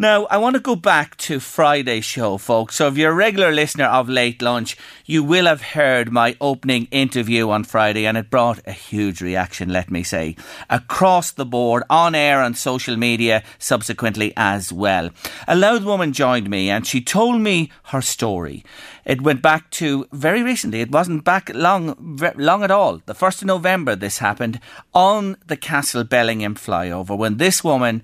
Now, I want to go back to Friday's show, folks. So, if you're a regular listener of Late Lunch, you will have heard my opening interview on Friday, and it brought a huge reaction, let me say, across the board, on air and social media, subsequently as well. A Louth woman joined me, and she told me her story. It went back to very recently. It wasn't back long, long at all. The first of November, this happened on the Castlebellingham flyover when this woman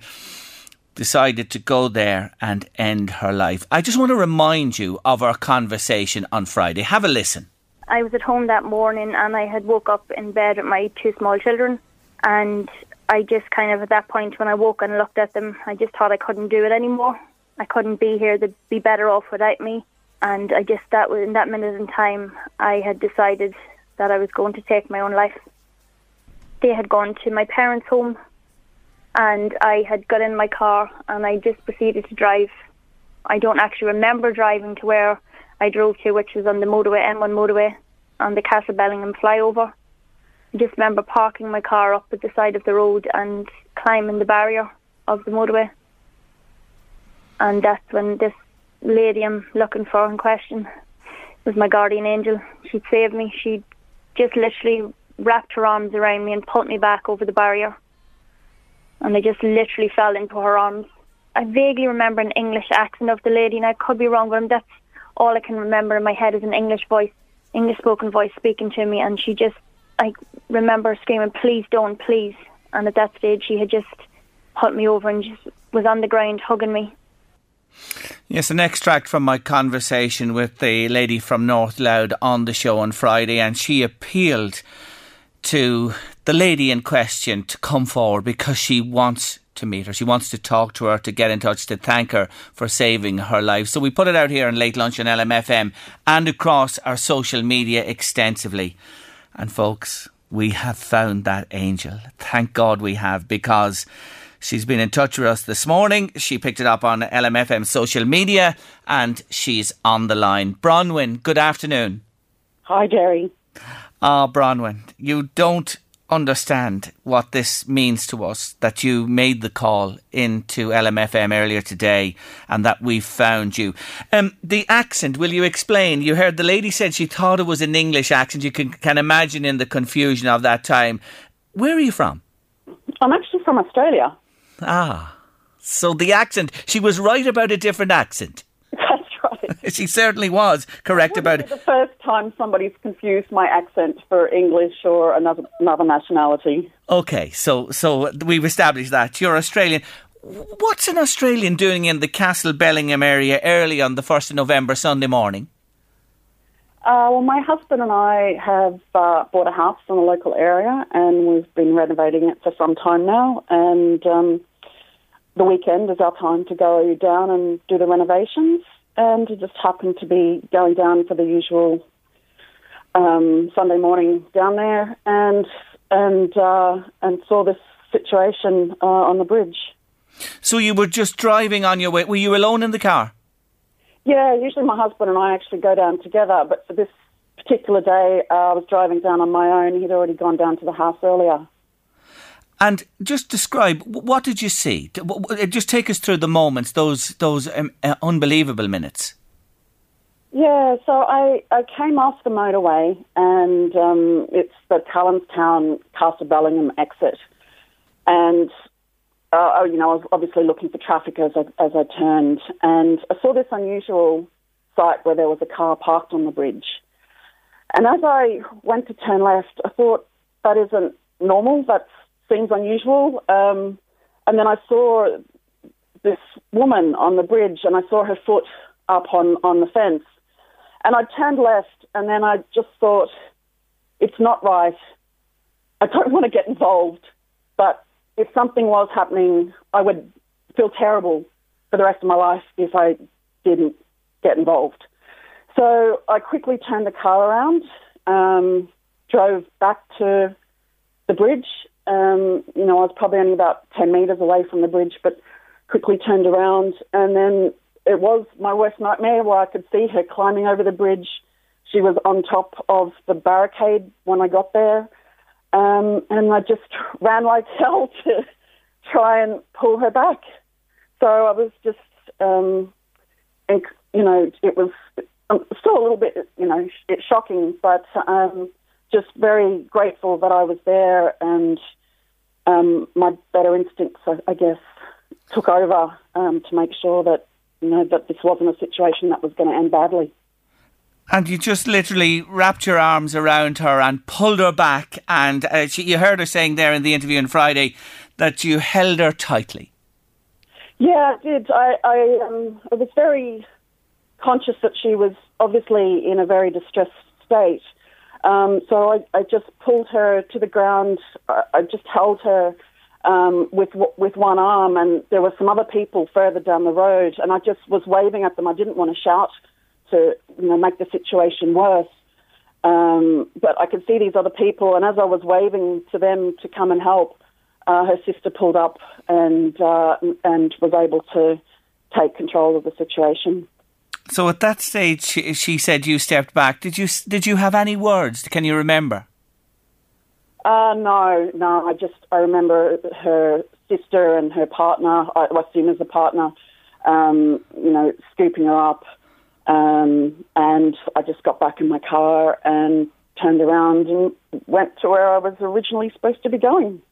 decided to go there and end her life. I just want to remind you of our conversation on Friday. Have a listen. I was at home that morning and I had woke up in bed with my two small children and I just kind of at that point when I woke and looked at them, I just thought I couldn't do it anymore. I couldn't be here. They'd be better off without me. And I just that was in that minute in time I had decided that I was going to take my own life. They had gone to my parents' home and I had got in my car and I just proceeded to drive. I don't actually remember driving to where I drove to, which was on the motorway, M1 motorway, on the Castlebellingham flyover. I just remember parking my car up at the side of the road and climbing the barrier of the motorway. And that's when this lady I'm looking for in question was my guardian angel. She'd saved me. She just literally wrapped her arms around me and pulled me back over the barrier and I just literally fell into her arms. I vaguely remember an English accent of the lady, and I could be wrong, but that's all I can remember in my head is an English voice, English spoken voice speaking to me, and she just, I remember screaming, "Please don't, please!" And at that stage, she had just put me over and just was on the ground hugging me. Yes, an extract from my conversation with the lady from North Louth on the show on Friday, and she appealed to the lady in question to come forward because she wants to meet her. She wants to talk to her, to get in touch, to thank her for saving her life. So we put it out here in Late Lunch on LMFM and across our social media extensively. And folks, we have found that angel. Thank God we have because she's been in touch with us this morning. She picked it up on LMFM social media and she's on the line. Bronwyn, good afternoon. Hi, Gerry. Ah, Bronwyn, you don't understand what this means to us that you made the call into LMFM earlier today and that we found you. Um, the accent, will you explain? You heard the lady said she thought it was an English accent. You can, can imagine in the confusion of that time. Where are you from? I'm actually from Australia. Ah, so the accent, she was right about a different accent. she certainly was correct about it. The first time somebody's confused my accent for English or another another nationality. Okay, so so we've established that you're Australian. What's an Australian doing in the Castlebellingham area early on the first of November Sunday morning? Uh, well, my husband and I have uh, bought a house in a local area, and we've been renovating it for some time now. And um, the weekend is our time to go down and do the renovations and it just happened to be going down for the usual um, Sunday morning down there, and and uh, and saw this situation uh, on the bridge. So you were just driving on your way. Were you alone in the car? Yeah, usually my husband and I actually go down together, but for this particular day, uh, I was driving down on my own. He'd already gone down to the house earlier. And just describe what did you see? Just take us through the moments, those those um, uh, unbelievable minutes. Yeah, so I, I came off the motorway, and um, it's the Tallanstown Castlebellingham exit, and uh, you know, I was obviously looking for traffic as I, as I turned, and I saw this unusual sight where there was a car parked on the bridge. And as I went to turn left, I thought that isn't normal. That seems unusual. Um, and then I saw this woman on the bridge, and I saw her foot up on on the fence. And I turned left, and then I just thought, it's not right. I don't want to get involved, but if something was happening, I would feel terrible for the rest of my life if I didn't get involved. So I quickly turned the car around, um, drove back to the bridge. Um, you know, I was probably only about 10 metres away from the bridge, but quickly turned around. And then it was my worst nightmare where I could see her climbing over the bridge. She was on top of the barricade when I got there. Um, and I just ran like hell to try and pull her back. So I was just, um, you know, it was still a little bit, you know, it's shocking, but um, just very grateful that I was there and um, my better instincts, I, I guess, took over um, to make sure that, you know, that this wasn't a situation that was going to end badly. And you just literally wrapped your arms around her and pulled her back. And uh, she, you heard her saying there in the interview on Friday that you held her tightly. Yeah, I did. I, I, um, I was very conscious that she was obviously in a very distressed state. Um, so I, I, just pulled her to the ground. I, I just held her um, with with one arm, and there were some other people further down the road, and I just was waving at them. I didn't want to shout to you know make the situation worse. Um, but I could see these other people, and as I was waving to them to come and help, uh, her sister pulled up and uh, and was able to take control of the situation. So at that stage, she, she, said you stepped back. Did you did you have any words? Can you remember? Uh, no, no. I just I remember her sister and her partner. I assume as a partner, um, you know, scooping her up um, and I just got back in my car and turned around and went to where I was originally supposed to be going.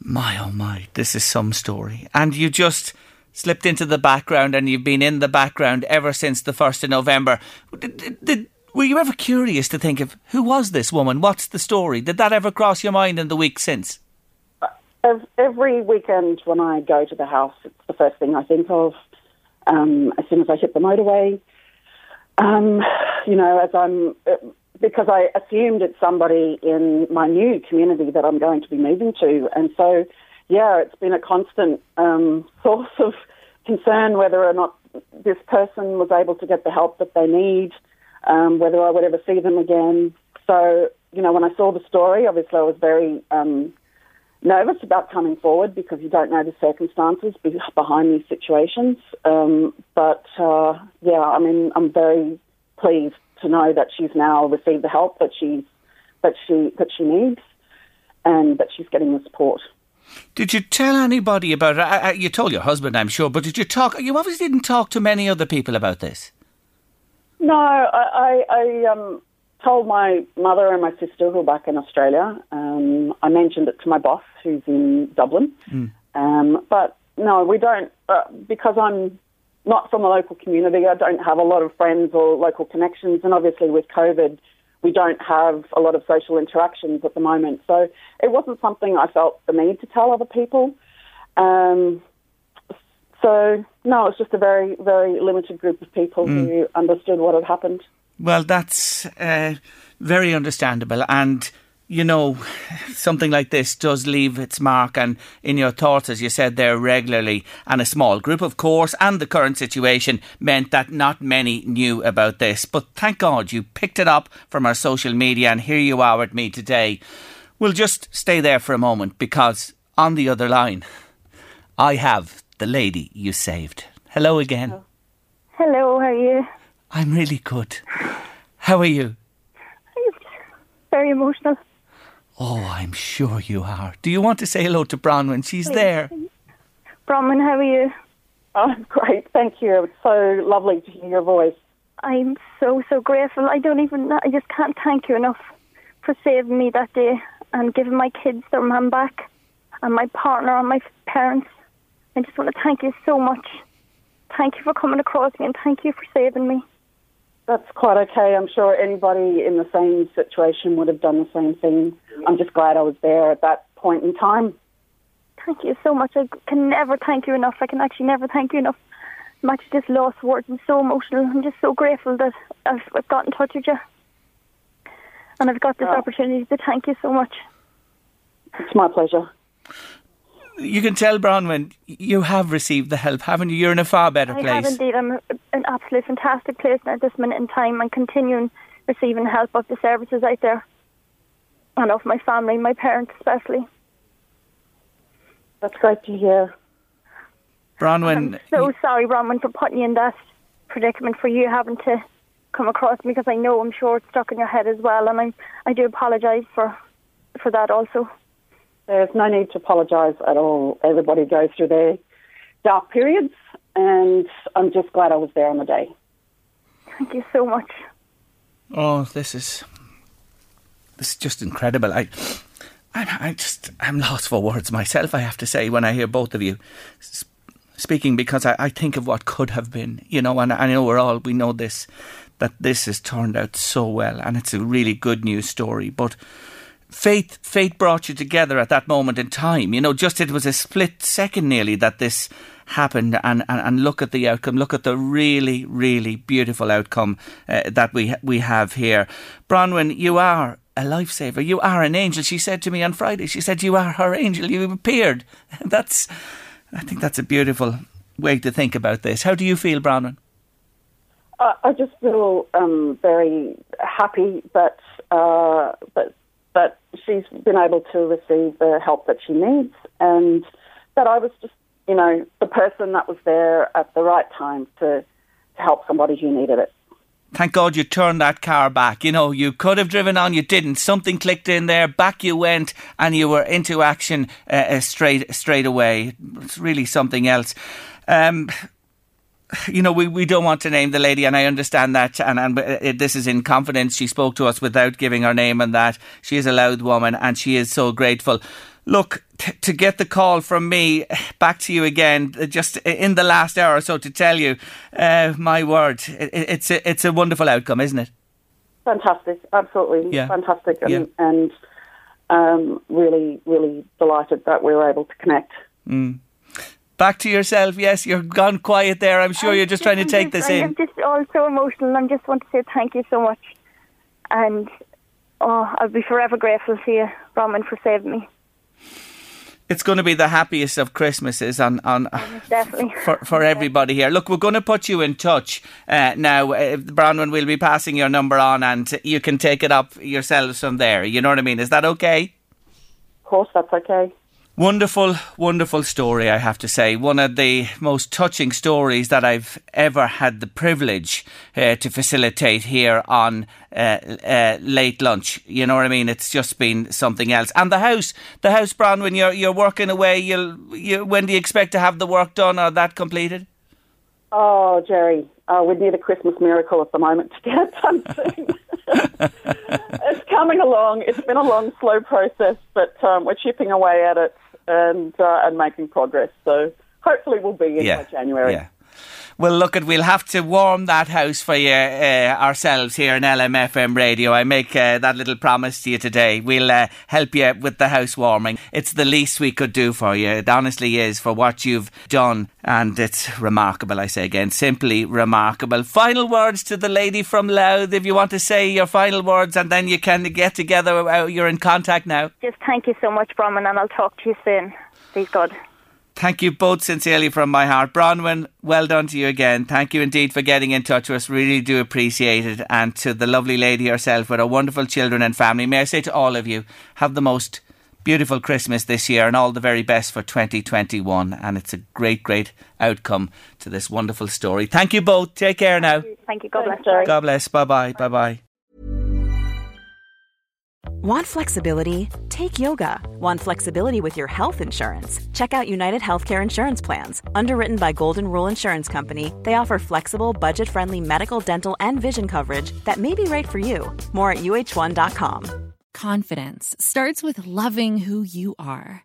My oh my, this is some story. And you just slipped into the background and you've been in the background ever since the 1st of November. Did, did, were you ever curious to think of who was this woman? What's the story? Did that ever cross your mind in the week since? Uh, every weekend when I go to the house, it's the first thing I think of. Um, as soon as I hit the motorway, um, you know, as I'm, because I assumed it's somebody in my new community that I'm going to be moving to. And so, yeah, it's been a constant um, source of concern whether or not this person was able to get the help that they need, um, whether I would ever see them again. So, you know, when I saw the story, obviously I was very um, nervous about coming forward because you don't know the circumstances behind these situations. Um, but uh, yeah, I mean, I'm very pleased to know that she's now received the help that she's that she that she needs, and that she's getting the support. Did you tell anybody about it? You told your husband, I'm sure, but did you talk? You obviously didn't talk to many other people about this. No, I, I, I um, told my mother and my sister who are back in Australia. Um, I mentioned it to my boss who's in Dublin. Mm. Um, but no, we don't, uh, because I'm not from a local community, I don't have a lot of friends or local connections. And obviously with COVID, we don't have a lot of social interactions at the moment. So it wasn't something I felt the need to tell other people. Um, so no, it's just a very, very limited group of people mm. who understood what had happened. Well, that's uh, very understandable. And, you know, something like this does leave its mark and in your thoughts, as you said there, regularly. And a small group, of course, and the current situation meant that not many knew about this. But thank God you picked it up from our social media and here you are with me today. We'll just stay there for a moment because on the other line, I have the lady you saved. Hello again. Hello, how are you? I'm really good. How are you? I'm very emotional. Oh, I'm sure you are. Do you want to say hello to Bronwyn? She's there. Bronwyn, how are you? Oh, great. Thank you. It's so lovely to hear your voice. I'm so, so grateful. I don't even, I just can't thank you enough for saving me that day and giving my kids their mum back. and my partner and my parents. I just want to thank you so much. Thank you for coming across me and thank you for saving me. That's quite okay. I'm sure anybody in the same situation would have done the same thing. I'm just glad I was there at that point in time. Thank you so much. I can never thank you enough. I can actually never thank you enough. I'm actually just lost words. I'm so emotional. I'm just so grateful that I've, I've got in touch with you. And I've got this Oh. opportunity to thank you so much. It's my pleasure. You can tell, Bronwyn, you have received the help, haven't you? You're in a far better I place. have indeed. I'm an absolute fantastic place at this minute in time and continuing receiving help of the services out there and of my family, my parents especially. That's great to hear. Bronwyn, I'm so sorry, Bronwyn, for putting you in that predicament for you having to come across because I know I'm sure it's stuck in your head as well, and I'm I do apologise for for that also. There's no need to apologise at all. Everybody goes through their dark periods, and I'm just glad I was there on the day. Thank you so much. Oh, this is this is just incredible. I, I, I just I'm lost for words myself. I have to say when I hear both of you s- speaking because I, I think of what could have been, you know, and I know we're all we know this that this has turned out so well, and it's a really good news story, but. Fate, fate brought you together at that moment in time. You know, just it was a split second nearly that this happened, and, and, and look at the outcome. Look at the really, really beautiful outcome uh, that we we have here. Bronwyn, you are a lifesaver. You are an angel. She said to me on Friday. She said you are her angel. You appeared. That's, I think that's a beautiful way to think about this. How do you feel, Bronwyn? I, just feel um, very happy that uh, that that she's been able to receive the help that she needs, and that I was just, you know, the person that was there at the right time to, to help somebody who needed it. Thank God you turned that car back. You know, you could have driven on, you didn't. Something clicked in there, back you went, and you were into action uh, uh, straight straight away. It's really something else. Um, you know, we, we don't want to name the lady, and I understand that. And, and uh, this is in confidence. She spoke to us without giving her name, and that she is a Louth woman, and she is so grateful. Look, t- to get the call from me back to you again, uh, just in the last hour or so, to tell you, uh, my word, it, it's a, it's a wonderful outcome, isn't it? Fantastic, absolutely Yeah. fantastic, and, Yeah. and um, really, really delighted that we were able to connect. Back to yourself. Yes, you're gone quiet there. I'm sure you're just trying to take just- this in. I'm just all so emotional, and I just want to say thank you so much. And oh, I'll be forever grateful to you, Bronwyn, for saving me. It's going to be the happiest of Christmases on on Definitely. for for everybody here. Look, we're going to put you in touch uh, now. Uh, Bronwyn will be passing your number on, and you can take it up yourselves from there. You know what I mean? Is that okay? Of course, that's okay. Wonderful, wonderful story, I have to say. One of the most touching stories that I've ever had the privilege uh, to facilitate here on uh, uh, late lunch. You know what I mean? It's just been something else. And the house, the house, Bronwyn, you're you're working away. You'll you, when do you expect to have the work done or that completed? Oh, Gerry, uh, we need a Christmas miracle at the moment to get it done soon. it's coming along. It's been a long, slow process, but um, we're chipping away at it and uh, and making progress. So hopefully we'll be in by January. Yeah. Well, look, at we'll have to warm that house for you uh, ourselves here in LMFM Radio. I make uh, that little promise to you today. We'll uh, help you with the house warming. It's the least we could do for you. It honestly is for what you've done, and it's remarkable. I say again, simply remarkable. Final words to the lady from Louth. If you want to say your final words, and then you can get together. Uh, you're in contact now. Just thank you so much, Bronwyn, and I'll talk to you soon. Please God. Thank you both sincerely from my heart. Bronwyn, well done to you again. Thank you indeed for getting in touch with us. Really do appreciate it. And to the lovely lady herself with her wonderful children and family, may I say to all of you, have the most beautiful Christmas this year and all the very best for 2021. And it's a great, great outcome to this wonderful story. Thank you both. Take care now. Thank you. God bless. God bless. Bye bye. Bye bye. Want flexibility? Take yoga. Want flexibility with your health insurance? Check out United Healthcare Insurance Plans. Underwritten by Golden Rule Insurance Company, they offer flexible, budget friendly medical, dental, and vision coverage that may be right for you. More at uh1.com. Confidence starts with loving who you are.